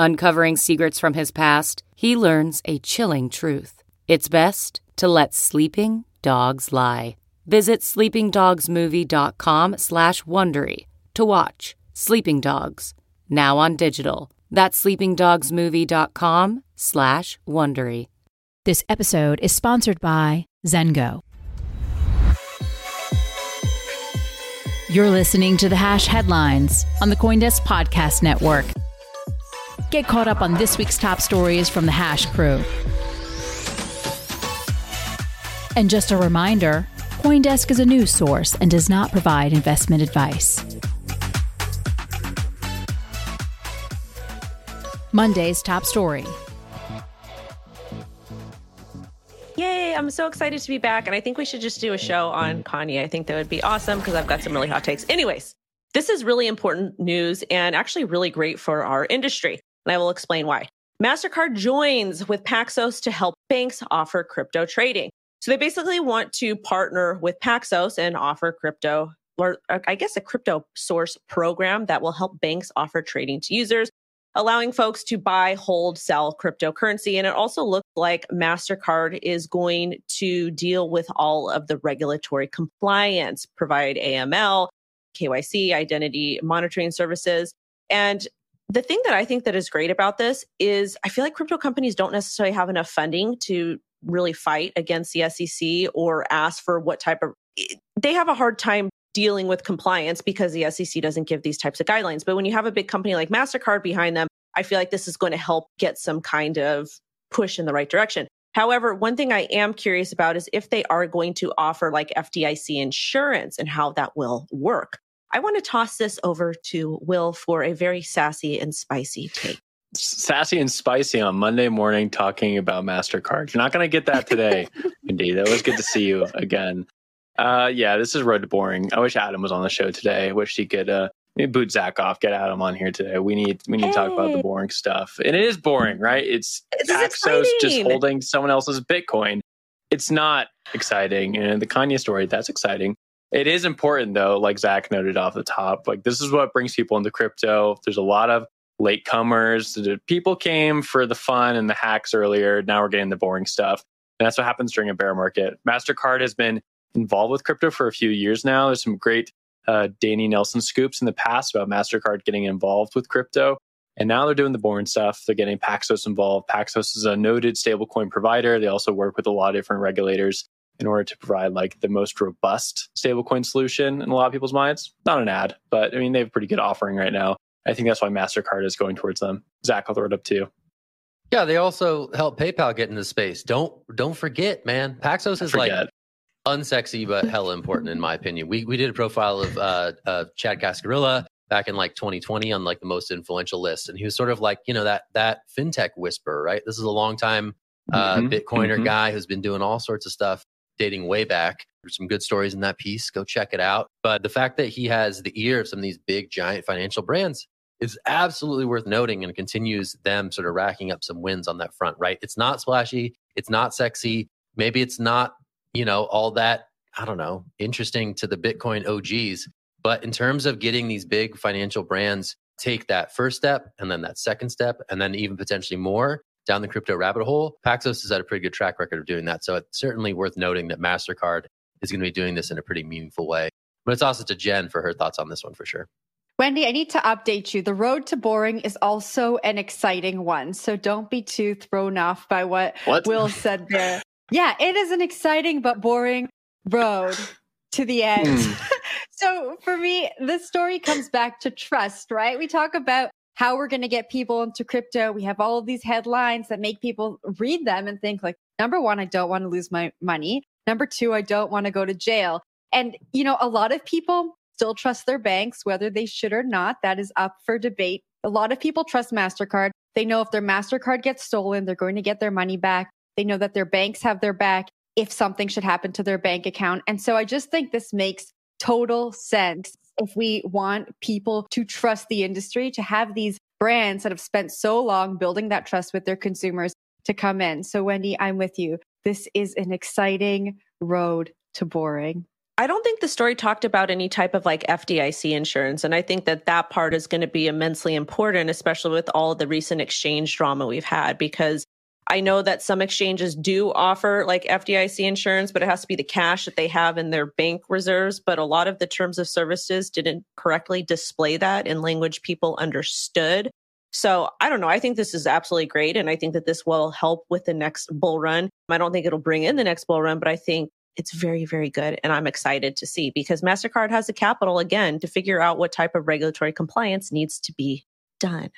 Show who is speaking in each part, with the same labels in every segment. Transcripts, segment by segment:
Speaker 1: Uncovering secrets from his past, he learns a chilling truth. It's best to let sleeping dogs lie. Visit sleepingdogsmovie.com slash Wondery to watch Sleeping Dogs, now on digital. That's sleepingdogsmovie.com slash Wondery.
Speaker 2: This episode is sponsored by Zengo. You're listening to the Hash Headlines on the Coindesk Podcast Network. Get caught up on this week's top stories from the Hash crew. And just a reminder Coindesk is a news source and does not provide investment advice. Monday's top story.
Speaker 3: Yay, I'm so excited to be back. And I think we should just do a show on Kanye. I think that would be awesome because I've got some really hot takes. Anyways, this is really important news and actually really great for our industry and I will explain why. MasterCard joins with Paxos to help banks offer crypto trading. So they basically want to partner with Paxos and offer crypto, or uh, I guess a crypto source program that will help banks offer trading to users, allowing folks to buy, hold, sell cryptocurrency. And it also looks like MasterCard is going to deal with all of the regulatory compliance, provide AML, KYC, identity monitoring services. And the thing that I think that is great about this is I feel like crypto companies don't necessarily have enough funding to really fight against the SEC or ask for what type of they have a hard time dealing with compliance because the SEC doesn't give these types of guidelines. But when you have a big company like MasterCard behind them, I feel like this is going to help get some kind of push in the right direction. However, one thing I am curious about is if they are going to offer like FDIC insurance and how that will work. I want to toss this over to Will for a very sassy and spicy take.
Speaker 4: Sassy and spicy on Monday morning talking about MasterCard. You're not going to get that today. Indeed. It was good to see you again. Uh, yeah, this is Road to Boring. I wish Adam was on the show today. I wish he could uh, boot Zach off, get Adam on here today. We need we need hey. to talk about the boring stuff. And it is boring, right? It's Paxos just holding someone else's Bitcoin. It's not exciting. And the Kanye story, that's exciting. It is important though, like Zach noted off the top. Like this is what brings people into crypto. There's a lot of latecomers. People came for the fun and the hacks earlier. Now we're getting the boring stuff. And that's what happens during a bear market. MasterCard has been involved with crypto for a few years now. There's some great uh, Danny Nelson scoops in the past about MasterCard getting involved with crypto. And now they're doing the boring stuff. They're getting Paxos involved. Paxos is a noted stablecoin provider. They also work with a lot of different regulators in order to provide like the most robust stablecoin solution in a lot of people's minds. Not an ad, but I mean, they have a pretty good offering right now. I think that's why MasterCard is going towards them. Zach, I'll throw it up to you.
Speaker 5: Yeah, they also help PayPal get into space. Don't don't forget, man. Paxos is like unsexy but hella important in my opinion. We we did a profile of uh, uh Chad Cascarilla back in like 2020 on like the most influential list, and he was sort of like you know that that fintech whisper, right? This is a long time uh, mm-hmm. Bitcoiner mm-hmm. guy who's been doing all sorts of stuff dating way back. There's some good stories in that piece. Go check it out. But the fact that he has the ear of some of these big, giant financial brands is absolutely worth noting and continues them sort of racking up some wins on that front, right? It's not splashy. It's not sexy. Maybe it's not, you know, all that, I don't know, interesting to the Bitcoin OGs. But in terms of getting these big financial brands take that first step and then that second step and then even potentially more, down the crypto rabbit hole, Paxos has had a pretty good track record of doing that. So it's certainly worth noting that MasterCard is going to be doing this in a pretty meaningful way. But it's also to Jen for her thoughts on this one for sure.
Speaker 6: Wendy, I need to update you. The road to boring is also an exciting one. So don't be too thrown off by what, what? Will said there. yeah, it is an exciting but boring road to the end. Mm. so for me, this story comes back to trust, right? We talk about how we're going to get people into crypto. We have all of these headlines that make people read them and think like, number one, I don't want to lose my money. Number two, I don't want to go to jail. And, you know, a lot of people still trust their banks, whether they should or not. That is up for debate. A lot of people trust MasterCard. They know if their MasterCard gets stolen, they're going to get their money back. They know that their banks have their back if something should happen to their bank account. And so I just think this makes total sense if we want people to trust the industry, to have these brands that have spent so long building that trust with their consumers to come in. So, Wendy, I'm with you. This is an exciting road to boring.
Speaker 3: I don't think the story talked about any type of like FDIC insurance. And I think that that part is going to be immensely important, especially with all the recent exchange drama we've had, because I know that some exchanges do offer like FDIC insurance, but it has to be the cash that they have in their bank reserves. But a lot of the terms of services didn't correctly display that in language people understood. So I don't know. I think this is absolutely great. And I think that this will help with the next bull run. I don't think it'll bring in the next bull run, but I think it's very, very good. And I'm excited to see because MasterCard has the capital again to figure out what type of regulatory compliance needs to be done.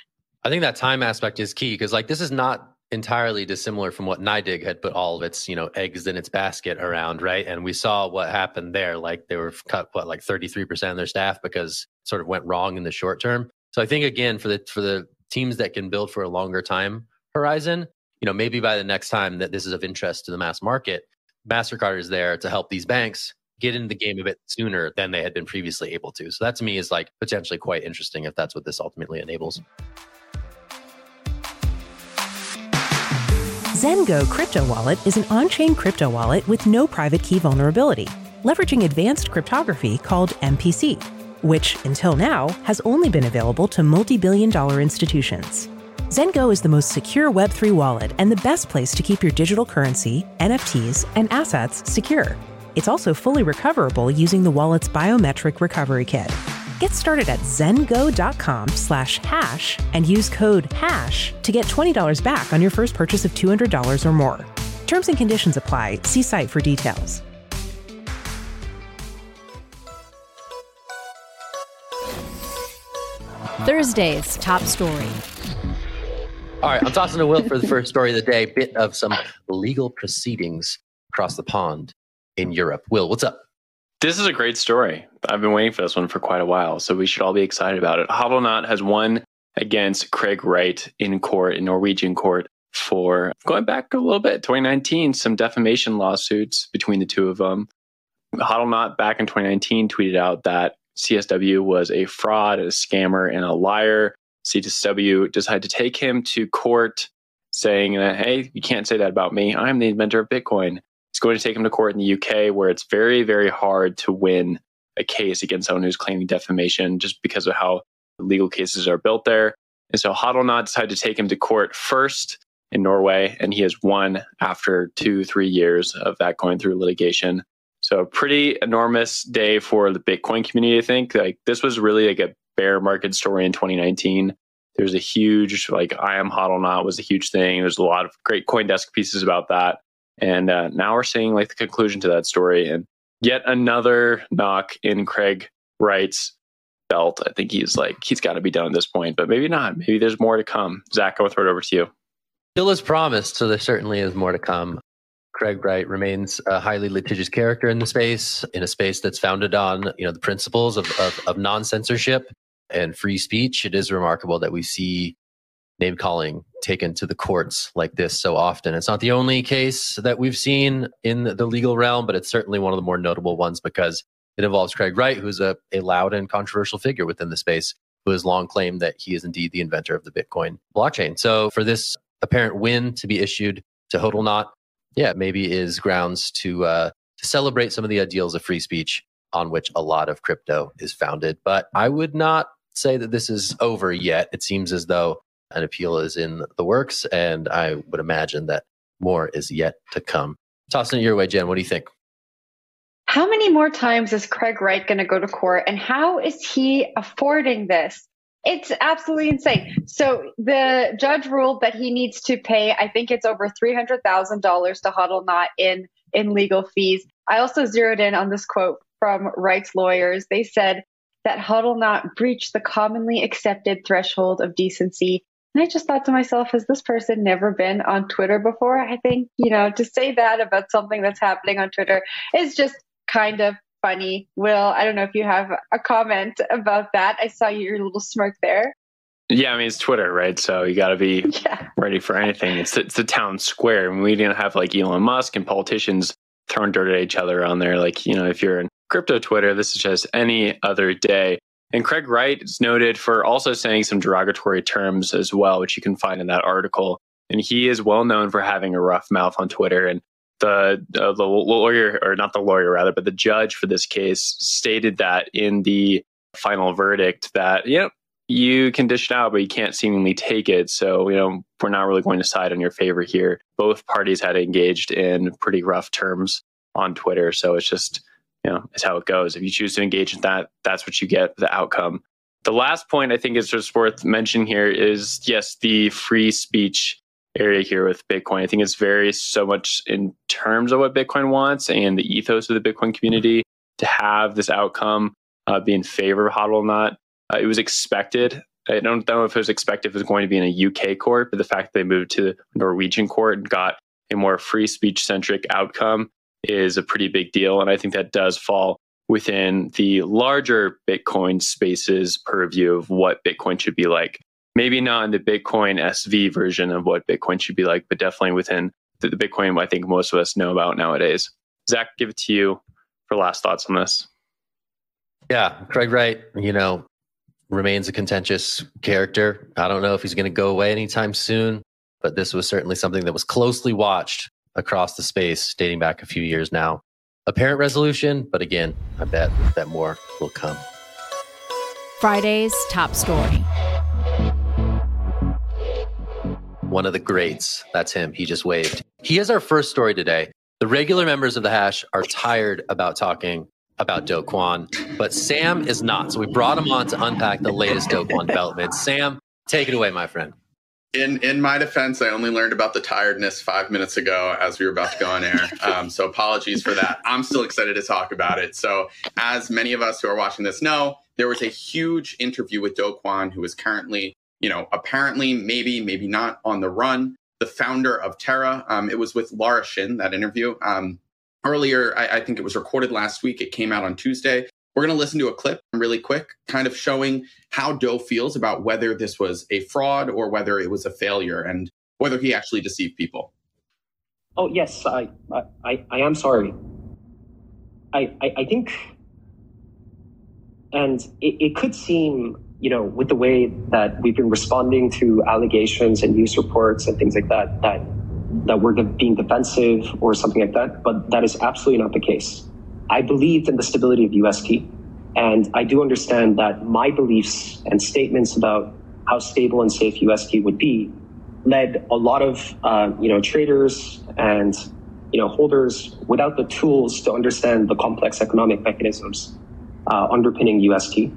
Speaker 5: I think that time aspect is key because, like, this is not entirely dissimilar from what NYDIG had put all of its, you know, eggs in its basket around, right? And we saw what happened there. Like, they were cut, what, like 33% of their staff because sort of went wrong in the short term. So I think, again, for the, for the teams that can build for a longer time horizon, you know, maybe by the next time that this is of interest to the mass market, MasterCard is there to help these banks get into the game a bit sooner than they had been previously able to. So that to me is like potentially quite interesting if that's what this ultimately enables.
Speaker 7: Zengo Crypto Wallet is an on chain crypto wallet with no private key vulnerability, leveraging advanced cryptography called MPC, which, until now, has only been available to multi billion dollar institutions. Zengo is the most secure Web3 wallet and the best place to keep your digital currency, NFTs, and assets secure. It's also fully recoverable using the wallet's biometric recovery kit. Get started at zengo.com slash hash and use code HASH to get $20 back on your first purchase of $200 or more. Terms and conditions apply. See site for details.
Speaker 2: Thursday's top story.
Speaker 5: All right, I'm tossing to Will for the first story of the day. Bit of some legal proceedings across the pond in Europe. Will, what's up?
Speaker 4: This is a great story. I've been waiting for this one for quite a while, so we should all be excited about it. Hodlonaut has won against Craig Wright in court, in Norwegian court, for going back a little bit, 2019, some defamation lawsuits between the two of them. Hodlonaut back in 2019 tweeted out that CSW was a fraud, a scammer, and a liar. CSW decided to take him to court saying that, hey, you can't say that about me. I'm the inventor of Bitcoin. Going to take him to court in the UK where it's very, very hard to win a case against someone who's claiming defamation just because of how legal cases are built there. And so Hodlonaut decided to take him to court first in Norway, and he has won after two, three years of that going through litigation. So pretty enormous day for the Bitcoin community, I think. Like this was really like a bear market story in 2019. There's a huge, like, I am Hodlonaut was a huge thing. There's a lot of great Coindesk pieces about that. And uh, now we're seeing like the conclusion to that story. And yet another knock in Craig Wright's belt. I think he's like, he's got to be done at this point, but maybe not. Maybe there's more to come. Zach, I'll throw it over to you.
Speaker 5: Still is promised, so there certainly is more to come. Craig Wright remains a highly litigious character in the space, in a space that's founded on you know the principles of, of, of non censorship and free speech, it is remarkable that we see name calling taken to the courts like this so often. It's not the only case that we've seen in the legal realm, but it's certainly one of the more notable ones because it involves Craig Wright, who's a, a loud and controversial figure within the space, who has long claimed that he is indeed the inventor of the Bitcoin blockchain. So for this apparent win to be issued to Hodlonaut, yeah, maybe is grounds to uh, to celebrate some of the ideals of free speech on which a lot of crypto is founded. But I would not say that this is over yet. It seems as though an appeal is in the works, and I would imagine that more is yet to come. Tossing it your way, Jen. What do you think?
Speaker 6: how many more times is Craig Wright going to go to court and how is he affording this? It's absolutely insane. So the judge ruled that he needs to pay, I think it's over $300,000 to Hodlonaut in, in legal fees. I also zeroed in on this quote from Wright's lawyers. They said that Hodlonaut breached the commonly accepted threshold of decency. And I just thought to myself, has this person never been on Twitter before? I think, you know, to say that about something that's happening on Twitter is just kind of funny. Will, I don't know if you have a comment about that. I saw your little smirk there.
Speaker 4: Yeah, I mean it's Twitter, right? So you got to be yeah. ready for anything. It's it's the town square. I mean, we didn't have like Elon Musk and politicians throwing dirt at each other on there. Like you know, if you're in crypto Twitter, this is just any other day. And Craig Wright is noted for also saying some derogatory terms as well, which you can find in that article. And he is well known for having a rough mouth on Twitter. And the uh, the lawyer, or not the lawyer rather, but the judge for this case stated that in the final verdict that know you can dish it out, but you can't seemingly take it. So you know we're not really going to side on your favor here. Both parties had engaged in pretty rough terms on Twitter, so it's just you know it's how it goes. If you choose to engage in that, that's what you get. The outcome. The last point I think is just worth mentioning here is yes, the free speech area here with Bitcoin. I think it's very so much in terms of what Bitcoin wants and the ethos of the Bitcoin community to have this outcome uh, be in favor of Hodlonaut. Uh, it was expected. I don't know if it was expected if it was going to be in a UK court, but the fact that they moved to the Norwegian court and got a more free speech centric outcome is a pretty big deal. And I think that does fall within the larger Bitcoin spaces purview of what Bitcoin should be like maybe not in the Bitcoin SV version of what Bitcoin should be like, but definitely within the, the Bitcoin I think most of us know about nowadays. Zach, give it to you for last thoughts on this.
Speaker 5: Yeah, Craig Wright, you know, remains a contentious character. I don't know if he's going to go away anytime soon, but this was certainly something that was closely watched across the space dating back a few years now. Apparent resolution, but again, I bet that more will come.
Speaker 2: Friday's top story
Speaker 5: one of the greats. That's him. He just waved. He is our first story today. The regular members of the hash are tired about talking about Do Kwon, but Sam is not. So we brought him on to unpack the latest Do Kwon developments. Sam, take it away, my friend.
Speaker 8: In in my defense, I only learned about the tiredness five minutes ago as we were about to go on air. Um, so apologies for that. I'm still excited to talk about it. So as many of us who are watching this know, there was a huge interview with Do Kwon, who is currently you know, apparently, maybe, maybe not on the run. The founder of Terra, um, it was with Laura Shin, that interview. Um, earlier, I, I think it was recorded last week. It came out on Tuesday. We're going to listen to a clip really quick, kind of showing how Do feels about whether this was a fraud or whether it was a failure and whether he actually deceived people.
Speaker 9: Oh, yes, I, I, I am sorry. I, I, I think, and it, it could seem you know, with the way that we've been responding to allegations and news reports and things like that, that that we're being defensive or something like that. But that is absolutely not the case. I believed in the stability of UST, and I do understand that my beliefs and statements about how stable and safe UST would be led a lot of uh, you know traders and you know holders without the tools to understand the complex economic mechanisms uh, underpinning UST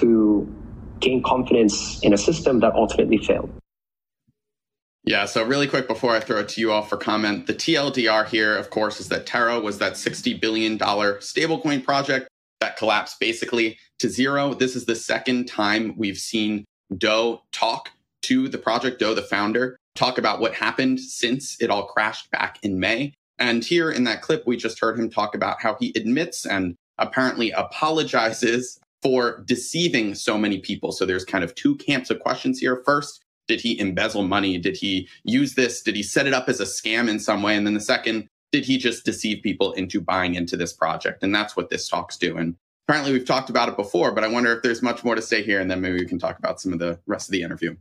Speaker 9: to gain confidence in a system that ultimately failed.
Speaker 8: Yeah, so really quick before I throw it to you all for comment, the TLDR here, of course, is that Terra was that $60 billion stablecoin project that collapsed basically to zero. This is the second time we've seen Do talk to the project, Do, the founder, talk about what happened since it all crashed back in May. And here in that clip, we just heard him talk about how he admits and apparently apologizes for deceiving so many people. So there's kind of two camps of questions here. First, did he embezzle money? Did he use this? Did he set it up as a scam in some way? And then the second, did he just deceive people into buying into this project? And that's what this talk's doing. And apparently, we've talked about it before, but I wonder if there's much more to say here, and then maybe we can talk about some of the rest of the interview.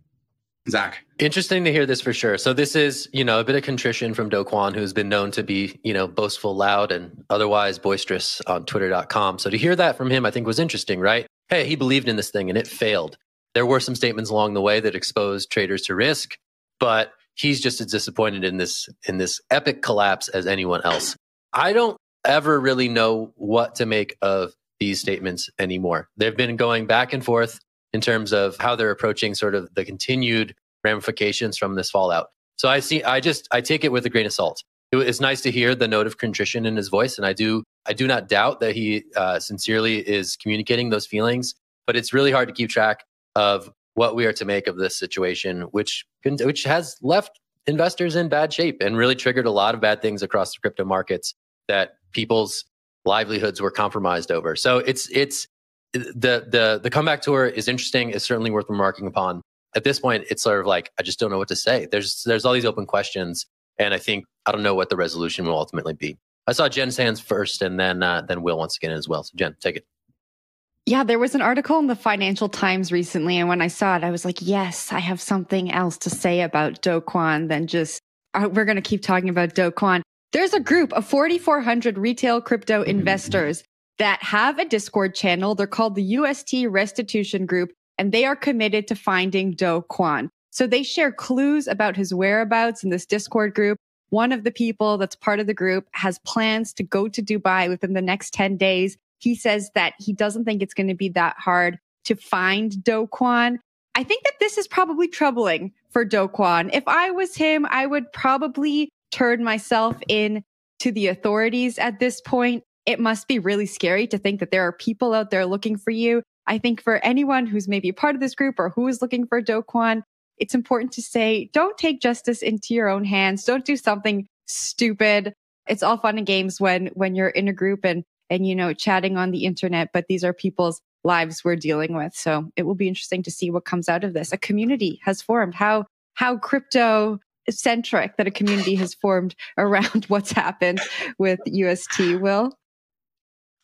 Speaker 8: Zach.
Speaker 5: Interesting to hear this for sure. So this is, you know, a bit of contrition from Do Kwon, who's been known to be, you know, boastful, loud, and otherwise boisterous on twitter.com. So to hear that from him, I think was interesting, right? Hey, he believed in this thing and it failed. There were some statements along the way that exposed traders to risk, but he's just as disappointed in this in this epic collapse as anyone else. I don't ever really know what to make of these statements anymore. They've been going back and forth in terms of how they're approaching sort of the continued ramifications from this fallout. So I see, I just, I take it with a grain of salt. It, it's nice to hear the note of contrition in his voice, and I do, I do not doubt that he uh, sincerely is communicating those feelings. But it's really hard to keep track of what we are to make of this situation, which which has left investors in bad shape and really triggered a lot of bad things across the crypto markets that people's livelihoods were compromised over. So it's it's the the the comeback tour is interesting. It's certainly worth remarking upon. At this point, it's sort of like I just don't know what to say. There's there's all these open questions, and I think I don't know what the resolution will ultimately be. I saw Jen's hands first, and then uh, then Will once again as well. So Jen, take it.
Speaker 6: Yeah, there was an article in the Financial Times recently, and when I saw it, I was like, "Yes, I have something else to say about Do Kwon than just uh, we're going to keep talking about Do Kwon." There's a group of 4,400 retail crypto investors that have a Discord channel. They're called the UST Restitution Group, and they are committed to finding Do Kwon. So they share clues about his whereabouts in this Discord group. One of the people that's part of the group has plans to go to Dubai within the next 10 days. He says that he doesn't think it's going to be that hard to find Do. I think that this is probably troubling for Do. If I was him, I would probably turn myself in to the authorities at this point it must be really scary to think that there are people out there looking for you. I think for anyone who's maybe part of this group or who is looking for Do it's important to say, don't take justice into your own hands. Don't do something stupid. It's all fun and games when, when you're in a group and, and, you know, chatting on the internet, but these are people's lives we're dealing with. So it will be interesting to see what comes out of this. A community has formed. How, how crypto centric that a community has formed around what's happened with UST will.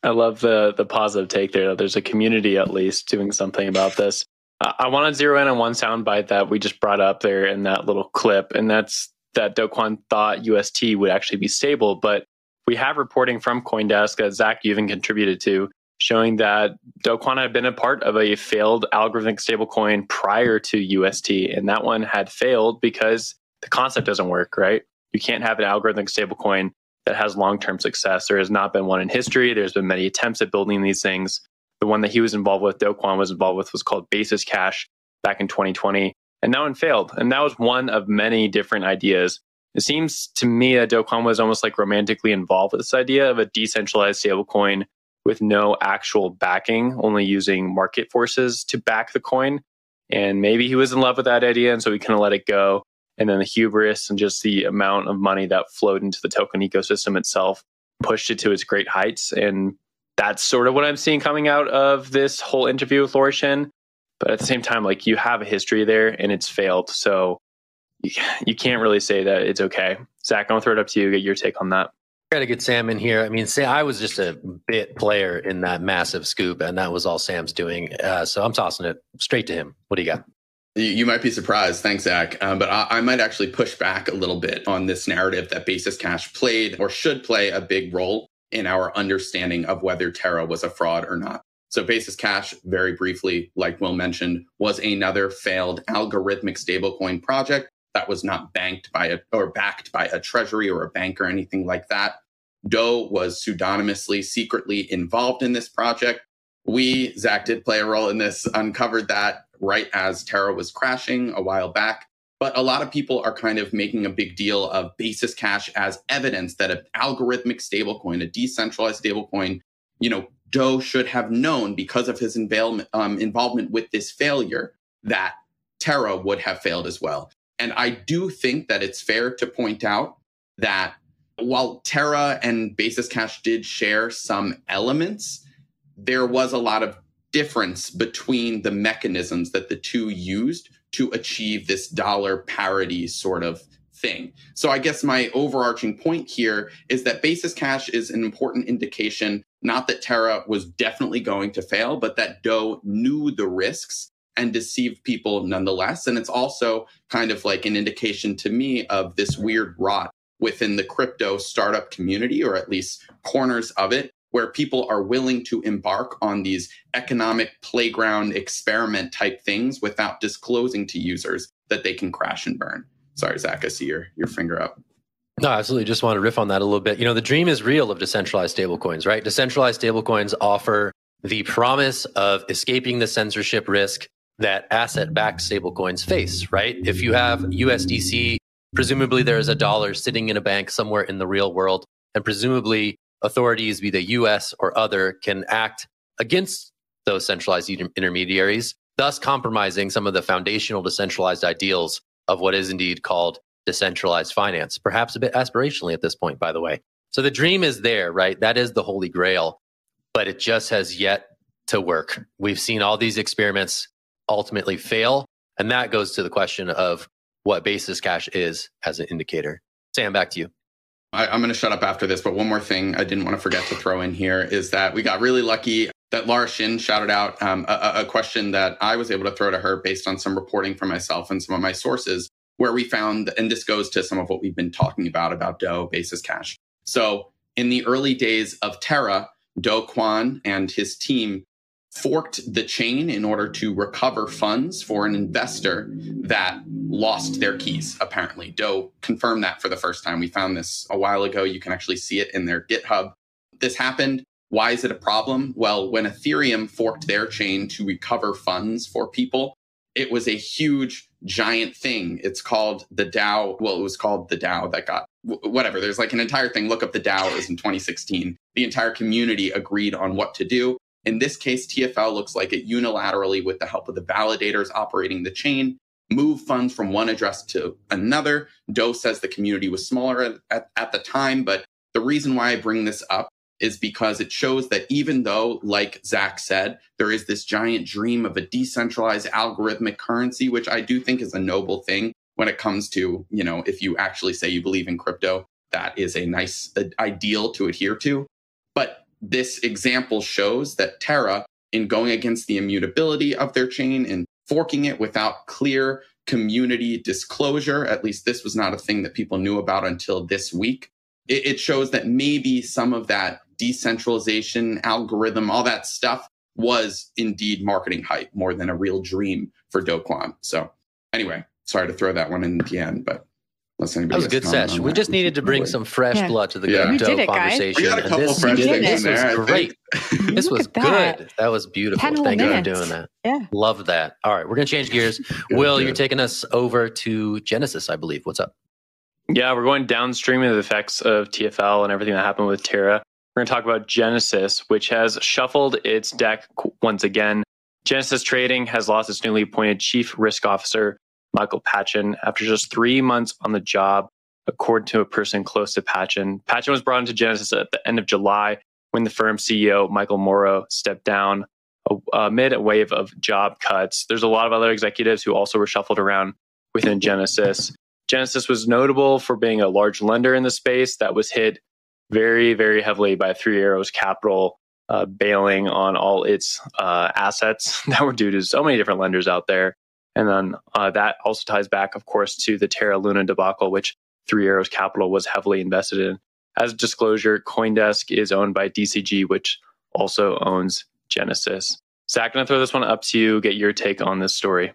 Speaker 4: I love the the positive take there that there's a community at least doing something about this. Uh, I want to zero in on one soundbite that we just brought up there in that little clip, and that's that Do Kwon thought UST would actually be stable, but we have reporting from CoinDesk that Zach even contributed to, showing that Do Kwon had been a part of a failed algorithmic stablecoin prior to UST, and that one had failed because the concept doesn't work, right? You can't have an algorithmic stablecoin that has long term success. There has not been one in history. There's been many attempts at building these things. The one that he was involved with, Do Kwon was involved with, was called Basis Cash back in 2020, and that one failed. And that was one of many different ideas. It seems to me that Do Kwon was almost like romantically involved with this idea of a decentralized stablecoin with no actual backing, only using market forces to back the coin. And maybe he was in love with that idea, and so he kind of let it go and then the hubris and just the amount of money that flowed into the token ecosystem itself pushed it to its great heights. And that's sort of what I'm seeing coming out of this whole interview with Laura Shin. But at the same time, like you have a history there and it's failed. So you can't really say that it's okay. Zach, I'm gonna throw it up to you. Get your take on that.
Speaker 5: Got to get Sam in here. I mean, say I was just a bit player in that massive scoop, and that was all Sam's doing. Uh, so I'm tossing it straight to him. What do you got?
Speaker 8: You might be surprised. Thanks, Zach. Um, but I, I, might actually push back a little bit on this narrative that Basis Cash played or should play a big role in our understanding of whether Terra was a fraud or not. So Basis Cash, very briefly, like Will mentioned, was another failed algorithmic stablecoin project that was not banked by a or backed by a treasury or a bank or anything like that. Do was pseudonymously, secretly involved in this project. We, Zach did play a role in this, uncovered that right as Terra was crashing a while back. But a lot of people are kind of making a big deal of Basis Cash as evidence that an algorithmic stablecoin, a decentralized stablecoin, you know, Do should have known because of his involvement, um, involvement with this failure that Terra would have failed as well. And I do think that it's fair to point out that while Terra and Basis Cash did share some elements, there was a lot of difference between the mechanisms that the two used to achieve this dollar parity sort of thing. So I guess my overarching point here is that basis cash is an important indication, not that Terra was definitely going to fail, but that Do knew the risks and deceive people nonetheless. And it's also kind of like an indication to me of this weird rot within the crypto startup community, or at least corners of it, where people are willing to embark on these economic playground experiment type things without disclosing to users that they can crash and burn. Sorry, Zach, I see your, your finger up.
Speaker 5: No, absolutely. Just want to riff on that a little bit. You know, the dream is real of decentralized stablecoins, right? Decentralized stablecoins offer the promise of escaping the censorship risk that asset backed stablecoins face, right? If you have USDC, presumably there is a dollar sitting in a bank somewhere in the real world, and presumably authorities, be they US or other, can act against those centralized intermediaries, thus compromising some of the foundational decentralized ideals of what is indeed called decentralized finance, perhaps a bit aspirationally at this point, by the way. So the dream is there, right? That is the holy grail, but it just has yet to work. We've seen all these experiments ultimately fail. And that goes to the question of what basis cash is as an indicator. Sam, back to you.
Speaker 8: I, am going to shut up after this, but one more thing I didn't want to forget to throw in here is that we got really lucky that Laura Shin shouted out um, a, a question that I was able to throw to her based on some reporting from myself and some of my sources where we found, and this goes to some of what we've been talking about, about Do basis cash. So in the early days of Terra, Do Kwon and his team forked the chain in order to recover funds for an investor that lost their keys, apparently. Do confirmed that for the first time. We found this a while ago. You can actually see it in their GitHub. This happened. Why is it a problem? Well, when Ethereum forked their chain to recover funds for people, it was a huge giant thing. It's called the DAO. Well, it was called the DAO that got whatever. There's like an entire thing. Look up the DAO. It was in 2016. The entire community agreed on what to do. In this case, TFL looks like it unilaterally, with the help of the validators operating the chain, move funds from one address to another. Do says the community was smaller at, at, the time, but the reason why I bring this up is because it shows that even though, like Zach said, there is this giant dream of a decentralized algorithmic currency, which I do think is a noble thing when it comes to, you know, if you actually say you believe in crypto, that is a nice uh, ideal to adhere to. This example shows that Terra, in going against the immutability of their chain and forking it without clear community disclosure, at least this was not a thing that people knew about until this week. It, it shows that maybe some of that decentralization, algorithm, all that stuff was indeed marketing hype more than a real dream for Do Kwon. So anyway, sorry to throw that one in at the end, but
Speaker 5: unless anybody that was a good session. We just needed to bring some fresh yeah. blood to the yeah.
Speaker 6: Do
Speaker 5: conversation.
Speaker 8: We got a couple this, fresh
Speaker 5: things
Speaker 8: this
Speaker 5: was great. this was that. good. That was beautiful. Ten Thank you for doing that.
Speaker 6: Yeah.
Speaker 5: Love that. All right, we're going to change gears. Will, good. you're taking us over to Genesis, I believe. What's up?
Speaker 4: Yeah, we're going downstream of the effects of TFL and everything that happened with Terra. We're going to talk about Genesis, which has shuffled its deck once again. Genesis Trading has lost its newly appointed chief risk officer, Michael Patchen, after just three months on the job, according to a person close to Patchen. Patchen was brought into Genesis at the end of July when the firm's CEO, Michael Moro, stepped down amid a wave of job cuts. There's a lot of other executives who also were shuffled around within Genesis. Genesis was notable for being a large lender in the space that was hit very, very heavily by Three Arrows Capital uh, bailing on all its uh, assets that were due to so many different lenders out there. And then uh, that also ties back, of course, to the Terra Luna debacle, which Three Arrows Capital was heavily invested in. As disclosure, Coindesk is owned by DCG, which also owns Genesis. Zach, going to throw this one up to you, get your take on this story.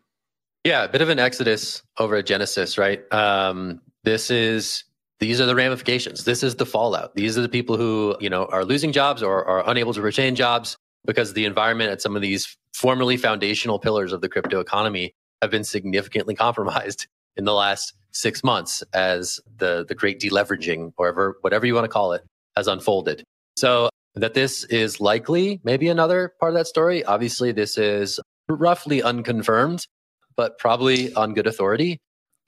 Speaker 5: Yeah, a bit of an exodus over at Genesis, right? Um, this is these are the ramifications. This is the fallout. These are the people who you know are losing jobs or are unable to retain jobs because the environment at some of these formerly foundational pillars of the crypto economy have been significantly compromised in the last six months as the the great deleveraging or whatever you want to call it has unfolded. So that this is likely maybe another part of that story. Obviously, this is roughly unconfirmed, but probably on good authority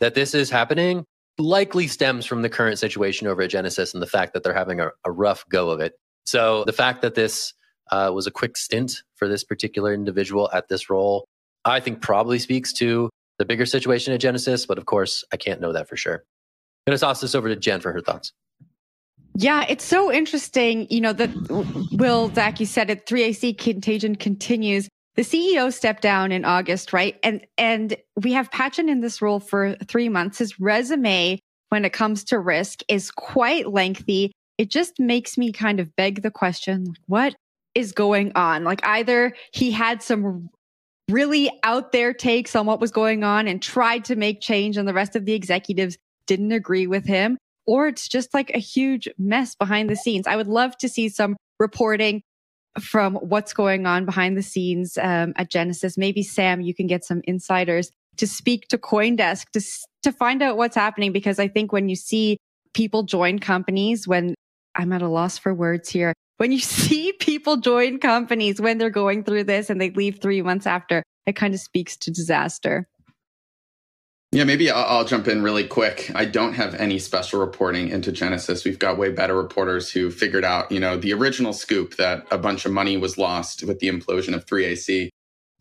Speaker 5: that this is happening likely stems from the current situation over at Genesis and the fact that they're having a, a rough go of it. So the fact that this uh, was a quick stint for this particular individual at this role, I think probably speaks to the bigger situation at Genesis. But of course, I can't know that for sure. I'm going to toss this over to Jen for her thoughts.
Speaker 6: Yeah, it's so interesting. You know, that Will, Zach, you said it, 3AC contagion continues. The CEO stepped down in August, right? And and we have Patchen in this role for three months. His resume, when it comes to risk, is quite lengthy. It just makes me kind of beg the question, what is going on? Like either he had some really out there takes on what was going on and tried to make change and the rest of the executives didn't agree with him, or it's just like a huge mess behind the scenes. I would love to see some reporting from what's going on behind the scenes um, at Genesis. Maybe Sam, you can get some insiders to speak to CoinDesk to to find out what's happening because I think when you see people join companies when I'm at a loss for words here. When you see people join companies when they're going through this and they leave 3 months after, it kind of speaks to disaster.
Speaker 8: Yeah, maybe I'll, I'll, jump in really quick. I don't have any special reporting into Genesis. We've got way better reporters who figured out, you know, the original scoop that a bunch of money was lost with the implosion of 3AC.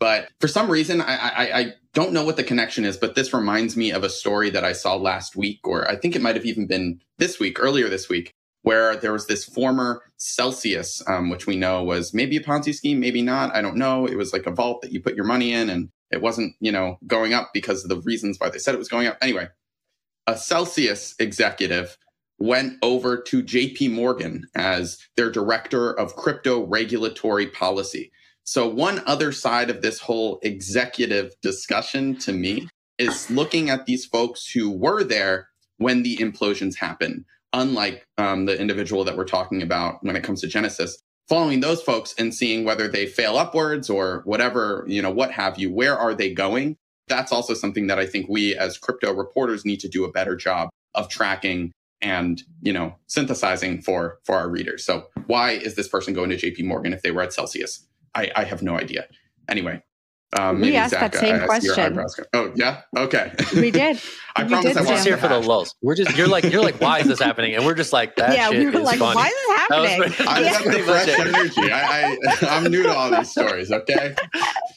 Speaker 8: But for some reason, I, I, I don't know what the connection is, but this reminds me of a story that I saw last week, or I think it might have even been this week, earlier this week, where there was this former Celsius, um, which we know was maybe a Ponzi scheme, maybe not. I don't know. It was like a vault that you put your money in and it wasn't, you know, going up because of the reasons why they said it was going up. Anyway, a Celsius executive went over to JP Morgan as their director of crypto regulatory policy. So, one other side of this whole executive discussion to me is looking at these folks who were there when the implosions happened, unlike um, the individual that we're talking about when it comes to Genesis following those folks and seeing whether they fail upwards or whatever, you know, what have you, where are they going? That's also something that I think we as crypto reporters need to do a better job of tracking and, you know, synthesizing for for our readers. So why is this person going to JP Morgan if they were at Celsius? I, I have no idea. Anyway,
Speaker 6: um, we asked Zach, that same I, I question.
Speaker 8: Oh yeah, okay.
Speaker 6: We did.
Speaker 8: I we promise
Speaker 5: did,
Speaker 8: I was
Speaker 5: here for the lulls. We're just you're like you're like why is this happening? And we're just like that. Yeah, we were like funny.
Speaker 6: why is this happening?
Speaker 8: I got the fresh energy. I, I am new to all these stories. Okay.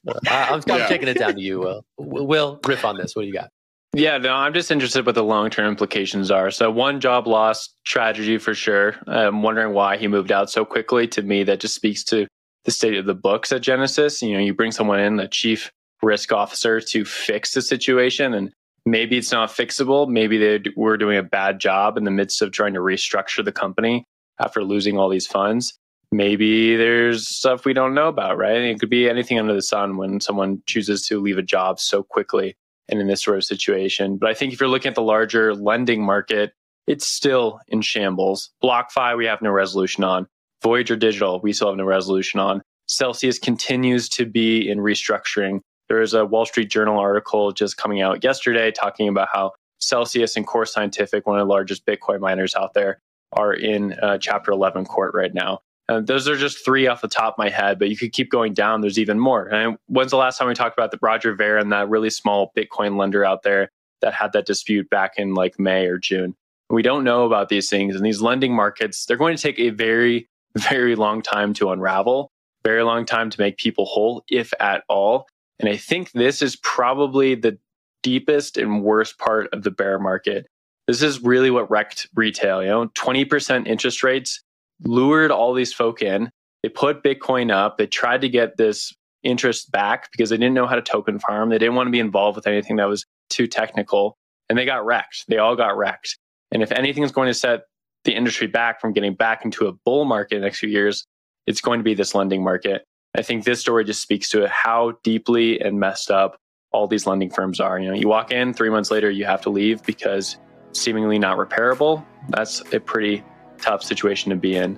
Speaker 5: Uh, I'm, I'm yeah. kicking it down to you, Will. Will riff on this. What do you got?
Speaker 4: Yeah, no, I'm just interested what the long term implications are. So, one job loss tragedy for sure. I'm wondering why he moved out so quickly. To me, that just speaks to the state of the books at Genesis. You know, you bring someone in, the chief risk officer, to fix the situation, and maybe it's not fixable. Maybe they were doing a bad job in the midst of trying to restructure the company after losing all these funds. Maybe there's stuff we don't know about, right? It could be anything under the sun when someone chooses to leave a job so quickly and in this sort of situation. But I think if you're looking at the larger lending market, it's still in shambles. BlockFi, we have no resolution on. Voyager Digital, we still have no resolution on. Celsius continues to be in restructuring. There is a Wall Street Journal article just coming out yesterday talking about how Celsius and Core Scientific, one of the largest Bitcoin miners out there, are in uh, Chapter 11 court right now. And those are just three off the top of my head, but you could keep going down. There's even more. And when's the last time we talked about the Roger Ver and that really small Bitcoin lender out there that had that dispute back in like May or June? We don't know about these things. And these lending markets, they're going to take a very very long time to unravel, very long time to make people whole, if at all. And I think this is probably the deepest and worst part of the bear market. This is really what wrecked retail. You know, 20% interest rates lured all these folk in. They put Bitcoin up. They tried to get this interest back because they didn't know how to token farm. They didn't want to be involved with anything that was too technical. And they got wrecked. They all got wrecked. And if anything is going to set the industry back from getting back into a bull market in the next few years, it's going to be this lending market. I think this story just speaks to how deeply and messed up all these lending firms are. You know, you walk in, three months later, you have to leave because seemingly not repairable. That's a pretty tough situation to be in.